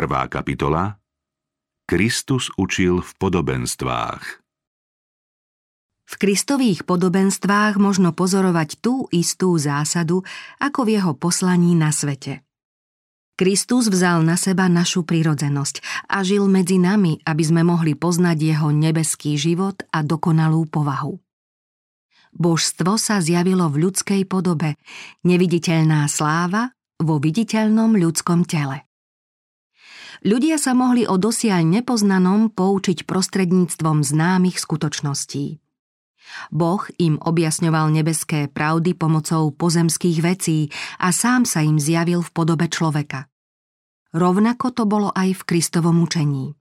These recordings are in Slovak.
Prvá kapitola Kristus učil v podobenstvách V Kristových podobenstvách možno pozorovať tú istú zásadu, ako v jeho poslaní na svete. Kristus vzal na seba našu prirodzenosť a žil medzi nami, aby sme mohli poznať jeho nebeský život a dokonalú povahu. Božstvo sa zjavilo v ľudskej podobe, neviditeľná sláva vo viditeľnom ľudskom tele. Ľudia sa mohli o dosiaľ nepoznanom poučiť prostredníctvom známych skutočností. Boh im objasňoval nebeské pravdy pomocou pozemských vecí a sám sa im zjavil v podobe človeka. Rovnako to bolo aj v Kristovom učení.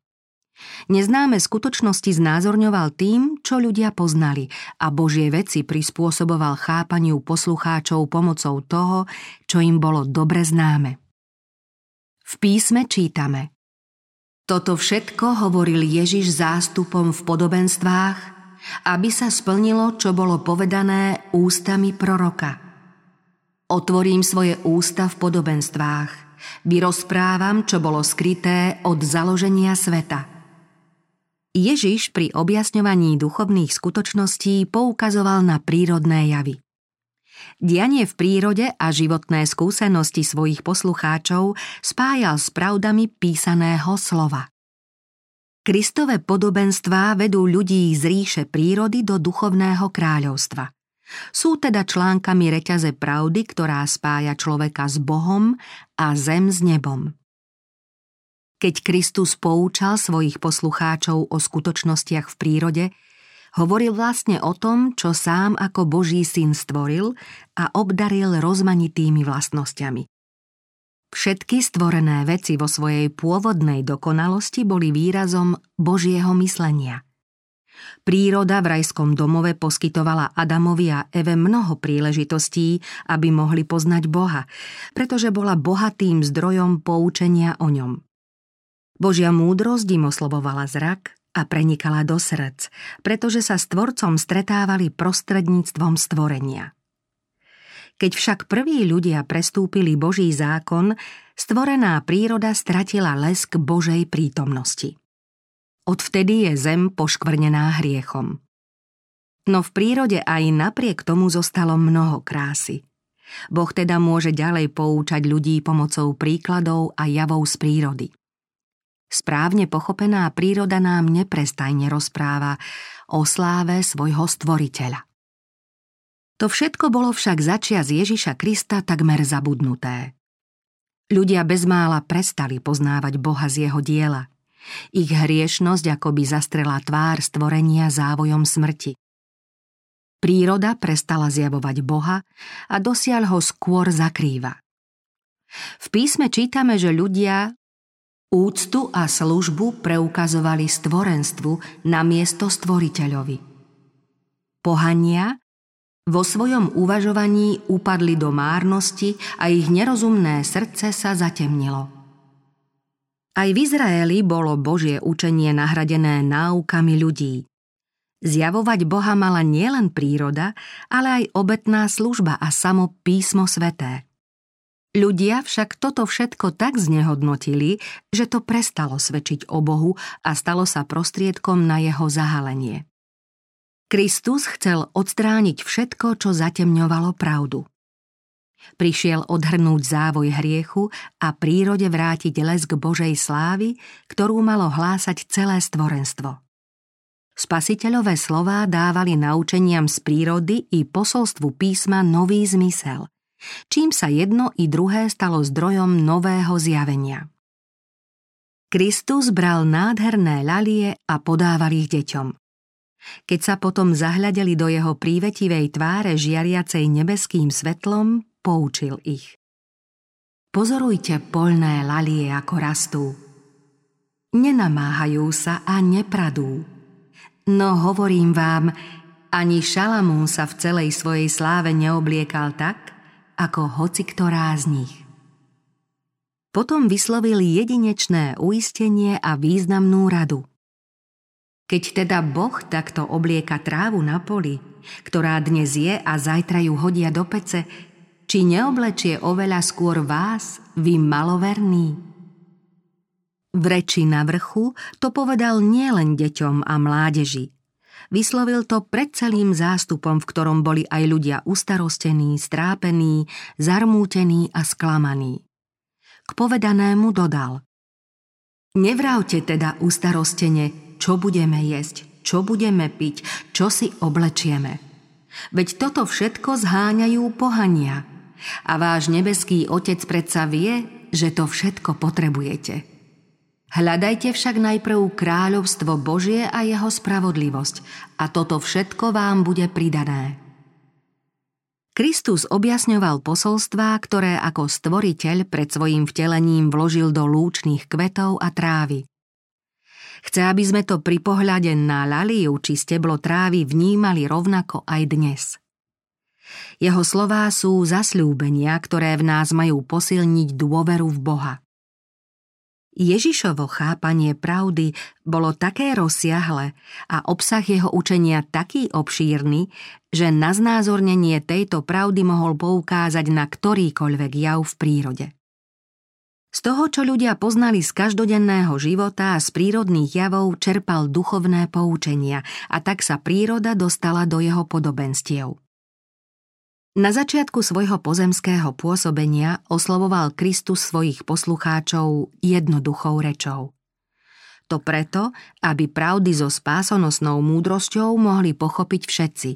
Neznáme skutočnosti znázorňoval tým, čo ľudia poznali a Božie veci prispôsoboval chápaniu poslucháčov pomocou toho, čo im bolo dobre známe. V písme čítame Toto všetko hovoril Ježiš zástupom v podobenstvách, aby sa splnilo, čo bolo povedané ústami proroka. Otvorím svoje ústa v podobenstvách – Vyrozprávam, čo bolo skryté od založenia sveta. Ježiš pri objasňovaní duchovných skutočností poukazoval na prírodné javy. Dianie v prírode a životné skúsenosti svojich poslucháčov spájal s pravdami písaného slova. Kristové podobenstvá vedú ľudí z ríše prírody do duchovného kráľovstva. Sú teda článkami reťaze pravdy, ktorá spája človeka s Bohom a zem s nebom. Keď Kristus poučal svojich poslucháčov o skutočnostiach v prírode, hovoril vlastne o tom, čo sám ako Boží syn stvoril a obdaril rozmanitými vlastnosťami. Všetky stvorené veci vo svojej pôvodnej dokonalosti boli výrazom Božieho myslenia – Príroda v rajskom domove poskytovala Adamovi a Eve mnoho príležitostí, aby mohli poznať Boha, pretože bola bohatým zdrojom poučenia o ňom. Božia múdrosť im oslovovala zrak a prenikala do srdc, pretože sa s tvorcom stretávali prostredníctvom stvorenia. Keď však prví ľudia prestúpili Boží zákon, stvorená príroda stratila lesk Božej prítomnosti. Odvtedy je zem poškvrnená hriechom. No v prírode aj napriek tomu zostalo mnoho krásy. Boh teda môže ďalej poučať ľudí pomocou príkladov a javov z prírody. Správne pochopená príroda nám neprestajne rozpráva o sláve svojho stvoriteľa. To všetko bolo však začia z Ježiša Krista takmer zabudnuté. Ľudia bezmála prestali poznávať Boha z jeho diela – ich hriešnosť akoby zastrela tvár stvorenia závojom smrti. Príroda prestala zjavovať Boha a dosiaľ ho skôr zakrýva. V písme čítame, že ľudia úctu a službu preukazovali stvorenstvu na miesto stvoriteľovi. Pohania vo svojom uvažovaní upadli do márnosti a ich nerozumné srdce sa zatemnilo – aj v Izraeli bolo Božie učenie nahradené náukami ľudí. Zjavovať Boha mala nielen príroda, ale aj obetná služba a samo písmo sveté. Ľudia však toto všetko tak znehodnotili, že to prestalo svedčiť o Bohu a stalo sa prostriedkom na jeho zahalenie. Kristus chcel odstrániť všetko, čo zatemňovalo pravdu. Prišiel odhrnúť závoj hriechu a prírode vrátiť lesk Božej slávy, ktorú malo hlásať celé stvorenstvo. Spasiteľové slová dávali naučeniam z prírody i posolstvu písma nový zmysel, čím sa jedno i druhé stalo zdrojom nového zjavenia. Kristus bral nádherné lalie a podával ich deťom. Keď sa potom zahľadeli do jeho prívetivej tváre žiariacej nebeským svetlom, poučil ich. Pozorujte polné lalie, ako rastú. Nenamáhajú sa a nepradú. No hovorím vám, ani Šalamún sa v celej svojej sláve neobliekal tak, ako hoci ktorá z nich. Potom vyslovil jedinečné uistenie a významnú radu. Keď teda Boh takto oblieka trávu na poli, ktorá dnes je a zajtra ju hodia do pece, či neoblečie oveľa skôr vás, vy maloverní? V reči na vrchu to povedal nielen deťom a mládeži. Vyslovil to pred celým zástupom, v ktorom boli aj ľudia ustarostení, strápení, zarmútení a sklamaní. K povedanému dodal Nevravte teda ustarostene, čo budeme jesť, čo budeme piť, čo si oblečieme. Veď toto všetko zháňajú pohania. A váš nebeský Otec predsa vie, že to všetko potrebujete. Hľadajte však najprv kráľovstvo Božie a jeho spravodlivosť a toto všetko vám bude pridané. Kristus objasňoval posolstvá, ktoré ako stvoriteľ pred svojim vtelením vložil do lúčných kvetov a trávy. Chce, aby sme to pri pohľade na laliu či steblo trávy vnímali rovnako aj dnes. Jeho slová sú zasľúbenia, ktoré v nás majú posilniť dôveru v Boha. Ježišovo chápanie pravdy bolo také rozsiahle a obsah jeho učenia taký obšírny, že na znázornenie tejto pravdy mohol poukázať na ktorýkoľvek jav v prírode. Z toho, čo ľudia poznali z každodenného života a z prírodných javov, čerpal duchovné poučenia a tak sa príroda dostala do jeho podobenstiev. Na začiatku svojho pozemského pôsobenia oslovoval Kristus svojich poslucháčov jednoduchou rečou. To preto, aby pravdy so spásonosnou múdrosťou mohli pochopiť všetci.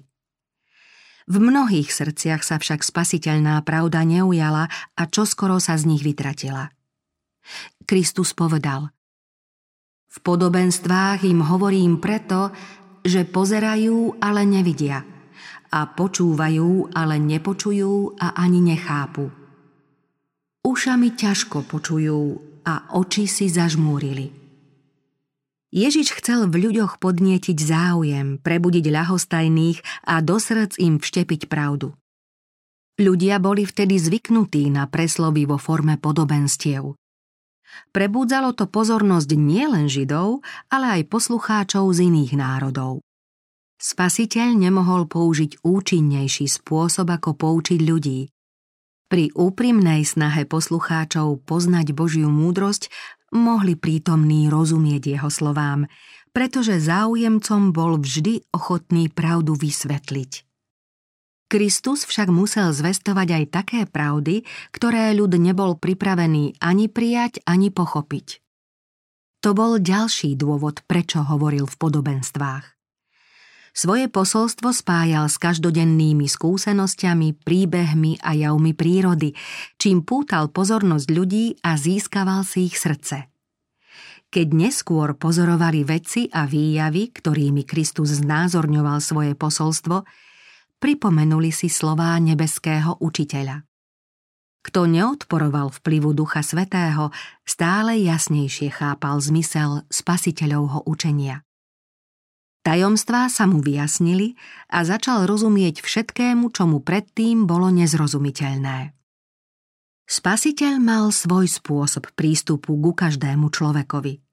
V mnohých srdciach sa však spasiteľná pravda neujala a čoskoro sa z nich vytratila. Kristus povedal V podobenstvách im hovorím preto, že pozerajú, ale nevidia – a počúvajú, ale nepočujú a ani nechápu. Ušami ťažko počujú a oči si zažmúrili. Ježiš chcel v ľuďoch podnietiť záujem, prebudiť ľahostajných a do srdc im vštepiť pravdu. Ľudia boli vtedy zvyknutí na preslovy vo forme podobenstiev. Prebúdzalo to pozornosť nielen Židov, ale aj poslucháčov z iných národov. Spasiteľ nemohol použiť účinnejší spôsob, ako poučiť ľudí. Pri úprimnej snahe poslucháčov poznať Božiu múdrosť mohli prítomní rozumieť jeho slovám, pretože záujemcom bol vždy ochotný pravdu vysvetliť. Kristus však musel zvestovať aj také pravdy, ktoré ľud nebol pripravený ani prijať, ani pochopiť. To bol ďalší dôvod, prečo hovoril v podobenstvách. Svoje posolstvo spájal s každodennými skúsenosťami, príbehmi a javmi prírody, čím pútal pozornosť ľudí a získaval si ich srdce. Keď neskôr pozorovali veci a výjavy, ktorými Kristus znázorňoval svoje posolstvo, pripomenuli si slová nebeského učiteľa. Kto neodporoval vplyvu Ducha Svetého, stále jasnejšie chápal zmysel spasiteľovho učenia. Tajomstvá sa mu vyjasnili a začal rozumieť všetkému, čo mu predtým bolo nezrozumiteľné. Spasiteľ mal svoj spôsob prístupu ku každému človekovi.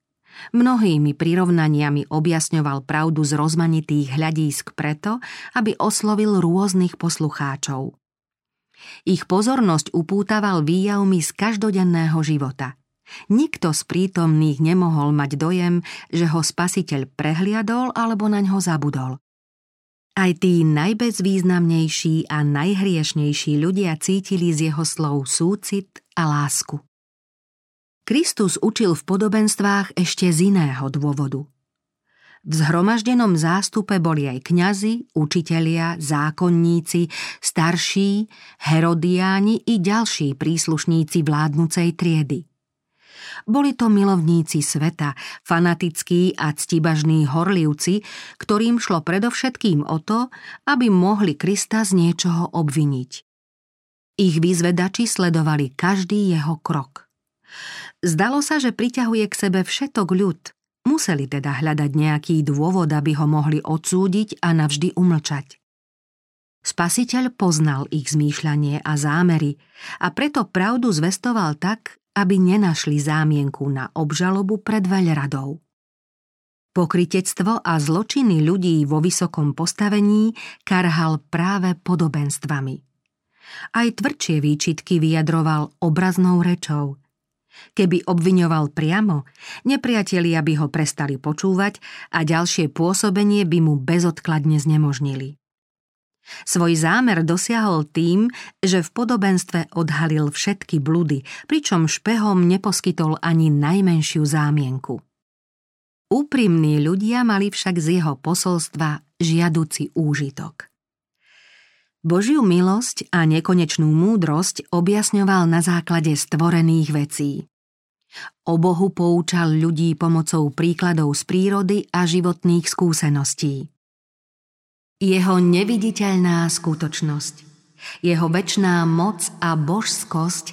Mnohými prirovnaniami objasňoval pravdu z rozmanitých hľadísk preto, aby oslovil rôznych poslucháčov. Ich pozornosť upútaval výjavmi z každodenného života – Nikto z prítomných nemohol mať dojem, že ho spasiteľ prehliadol alebo na ňo zabudol. Aj tí najbezvýznamnejší a najhriešnejší ľudia cítili z jeho slov súcit a lásku. Kristus učil v podobenstvách ešte z iného dôvodu. V zhromaždenom zástupe boli aj kňazi, učitelia, zákonníci, starší, herodiáni i ďalší príslušníci vládnucej triedy. Boli to milovníci sveta, fanatickí a ctibažní horlivci, ktorým šlo predovšetkým o to, aby mohli Krista z niečoho obviniť. Ich vyzvedači sledovali každý jeho krok. Zdalo sa, že priťahuje k sebe všetok ľud, museli teda hľadať nejaký dôvod, aby ho mohli odsúdiť a navždy umlčať. Spasiteľ poznal ich zmýšľanie a zámery a preto pravdu zvestoval tak, aby nenašli zámienku na obžalobu pred veľradou. Pokritectvo a zločiny ľudí vo vysokom postavení karhal práve podobenstvami. Aj tvrdšie výčitky vyjadroval obraznou rečou. Keby obviňoval priamo, nepriatelia by ho prestali počúvať a ďalšie pôsobenie by mu bezodkladne znemožnili. Svoj zámer dosiahol tým, že v podobenstve odhalil všetky bludy, pričom špehom neposkytol ani najmenšiu zámienku. Úprimní ľudia mali však z jeho posolstva žiaduci úžitok. Božiu milosť a nekonečnú múdrosť objasňoval na základe stvorených vecí. O Bohu poučal ľudí pomocou príkladov z prírody a životných skúseností. Jeho neviditeľná skutočnosť, jeho väčná moc a božskosť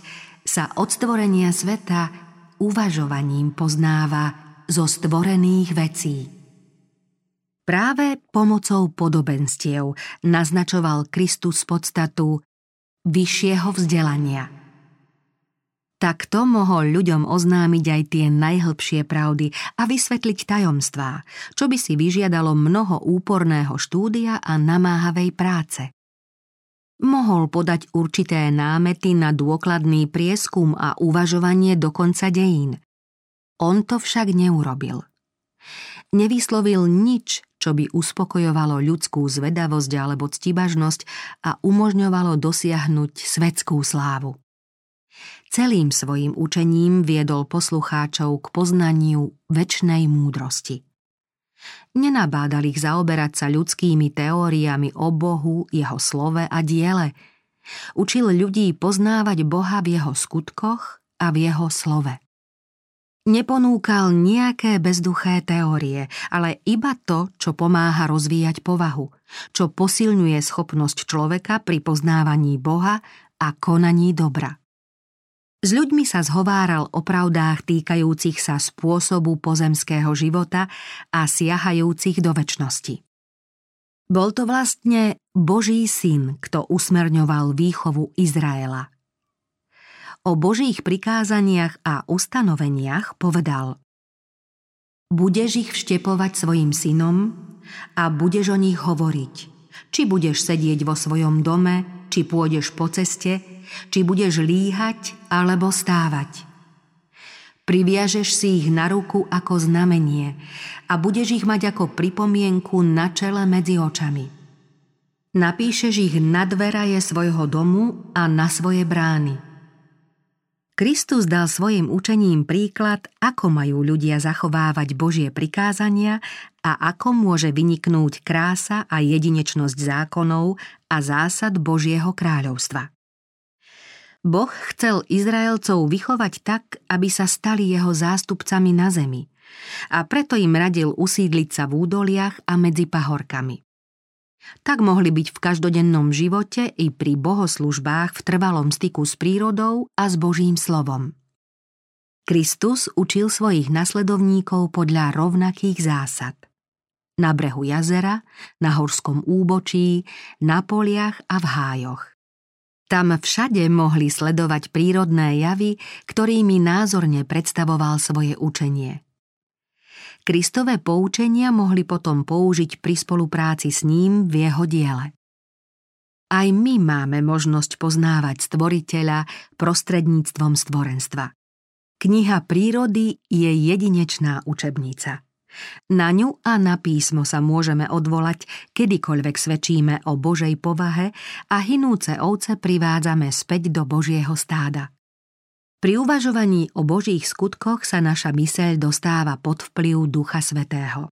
sa od stvorenia sveta uvažovaním poznáva zo stvorených vecí. Práve pomocou podobenstiev naznačoval Kristus podstatu vyššieho vzdelania. Takto mohol ľuďom oznámiť aj tie najhlbšie pravdy a vysvetliť tajomstvá, čo by si vyžiadalo mnoho úporného štúdia a namáhavej práce. Mohol podať určité námety na dôkladný prieskum a uvažovanie do konca dejín. On to však neurobil. Nevyslovil nič, čo by uspokojovalo ľudskú zvedavosť alebo ctibažnosť a umožňovalo dosiahnuť svetskú slávu. Celým svojim učením viedol poslucháčov k poznaniu väčšnej múdrosti. Nenabádal ich zaoberať sa ľudskými teóriami o Bohu, jeho slove a diele. Učil ľudí poznávať Boha v jeho skutkoch a v jeho slove. Neponúkal nejaké bezduché teórie, ale iba to, čo pomáha rozvíjať povahu, čo posilňuje schopnosť človeka pri poznávaní Boha a konaní dobra. S ľuďmi sa zhováral o pravdách týkajúcich sa spôsobu pozemského života a siahajúcich do väčšnosti. Bol to vlastne Boží syn, kto usmerňoval výchovu Izraela – o Božích prikázaniach a ustanoveniach povedal Budeš ich vštepovať svojim synom a budeš o nich hovoriť. Či budeš sedieť vo svojom dome, či pôjdeš po ceste, či budeš líhať alebo stávať. Priviažeš si ich na ruku ako znamenie a budeš ich mať ako pripomienku na čele medzi očami. Napíšeš ich na dveraje svojho domu a na svoje brány – Kristus dal svojim učením príklad, ako majú ľudia zachovávať Božie prikázania a ako môže vyniknúť krása a jedinečnosť zákonov a zásad Božieho kráľovstva. Boh chcel Izraelcov vychovať tak, aby sa stali jeho zástupcami na zemi a preto im radil usídliť sa v údoliach a medzi pahorkami. Tak mohli byť v každodennom živote i pri bohoslužbách v trvalom styku s prírodou a s Božím slovom. Kristus učil svojich nasledovníkov podľa rovnakých zásad. Na brehu jazera, na horskom úbočí, na poliach a v hájoch. Tam všade mohli sledovať prírodné javy, ktorými názorne predstavoval svoje učenie – Kristové poučenia mohli potom použiť pri spolupráci s ním v jeho diele. Aj my máme možnosť poznávať stvoriteľa prostredníctvom stvorenstva. Kniha prírody je jedinečná učebnica. Na ňu a na písmo sa môžeme odvolať, kedykoľvek svedčíme o Božej povahe a hinúce ovce privádzame späť do Božieho stáda. Pri uvažovaní o Božích skutkoch sa naša myseľ dostáva pod vplyv Ducha Svetého.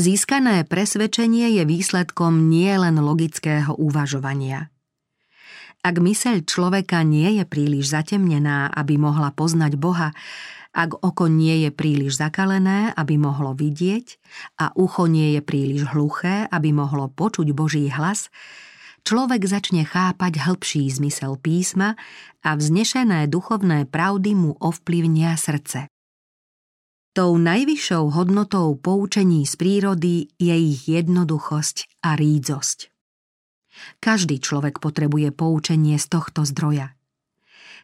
Získané presvedčenie je výsledkom nielen logického uvažovania. Ak myseľ človeka nie je príliš zatemnená, aby mohla poznať Boha, ak oko nie je príliš zakalené, aby mohlo vidieť, a ucho nie je príliš hluché, aby mohlo počuť Boží hlas, človek začne chápať hĺbší zmysel písma a vznešené duchovné pravdy mu ovplyvnia srdce. Tou najvyššou hodnotou poučení z prírody je ich jednoduchosť a rídzosť. Každý človek potrebuje poučenie z tohto zdroja.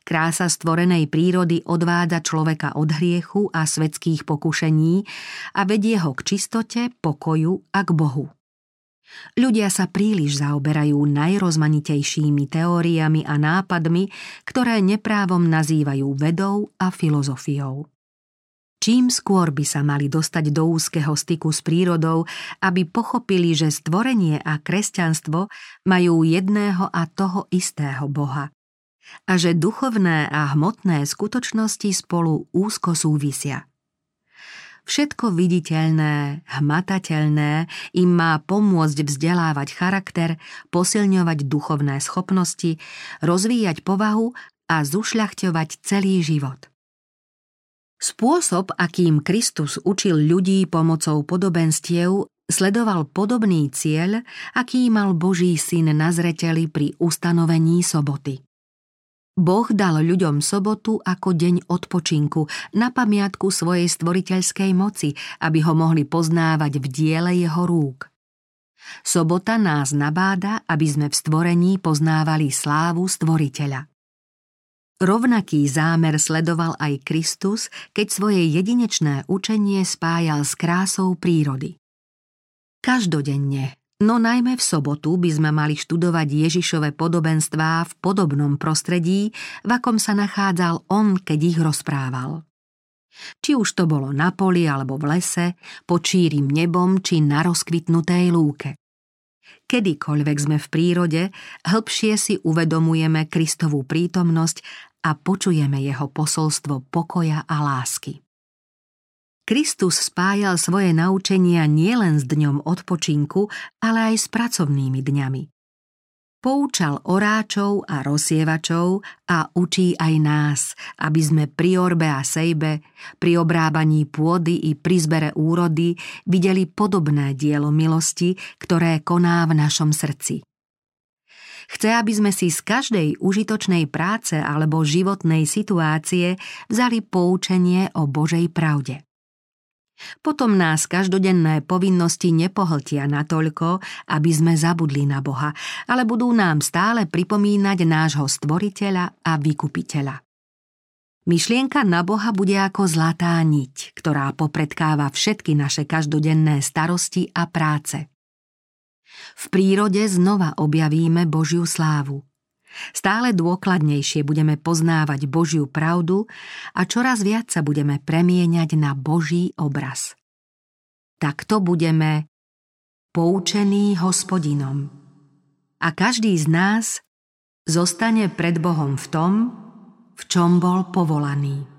Krása stvorenej prírody odvádza človeka od hriechu a svetských pokušení a vedie ho k čistote, pokoju a k Bohu. Ľudia sa príliš zaoberajú najrozmanitejšími teóriami a nápadmi, ktoré neprávom nazývajú vedou a filozofiou. Čím skôr by sa mali dostať do úzkeho styku s prírodou, aby pochopili, že stvorenie a kresťanstvo majú jedného a toho istého Boha a že duchovné a hmotné skutočnosti spolu úzko súvisia. Všetko viditeľné, hmatateľné im má pomôcť vzdelávať charakter, posilňovať duchovné schopnosti, rozvíjať povahu a zušľachťovať celý život. Spôsob, akým Kristus učil ľudí pomocou podobenstiev, sledoval podobný cieľ, aký mal Boží syn na zreteli pri ustanovení soboty. Boh dal ľuďom sobotu ako deň odpočinku na pamiatku svojej stvoriteľskej moci, aby ho mohli poznávať v diele jeho rúk. Sobota nás nabáda, aby sme v stvorení poznávali slávu stvoriteľa. Rovnaký zámer sledoval aj Kristus, keď svoje jedinečné učenie spájal s krásou prírody. Každodenne No najmä v sobotu by sme mali študovať Ježišove podobenstvá v podobnom prostredí, v akom sa nachádzal on, keď ich rozprával. Či už to bolo na poli alebo v lese, pod čírim nebom či na rozkvitnutej lúke. Kedykoľvek sme v prírode, hĺbšie si uvedomujeme Kristovú prítomnosť a počujeme jeho posolstvo pokoja a lásky. Kristus spájal svoje naučenia nielen s dňom odpočinku, ale aj s pracovnými dňami. Poučal oráčov a rozsievačov a učí aj nás, aby sme pri orbe a sejbe, pri obrábaní pôdy i pri zbere úrody videli podobné dielo milosti, ktoré koná v našom srdci. Chce, aby sme si z každej užitočnej práce alebo životnej situácie vzali poučenie o Božej pravde. Potom nás každodenné povinnosti nepohltia natoľko, aby sme zabudli na Boha, ale budú nám stále pripomínať nášho stvoriteľa a vykupiteľa. Myšlienka na Boha bude ako zlatá niť, ktorá popredkáva všetky naše každodenné starosti a práce. V prírode znova objavíme Božiu slávu. Stále dôkladnejšie budeme poznávať Božiu pravdu a čoraz viac sa budeme premieňať na Boží obraz. Takto budeme poučení hospodinom. A každý z nás zostane pred Bohom v tom, v čom bol povolaný.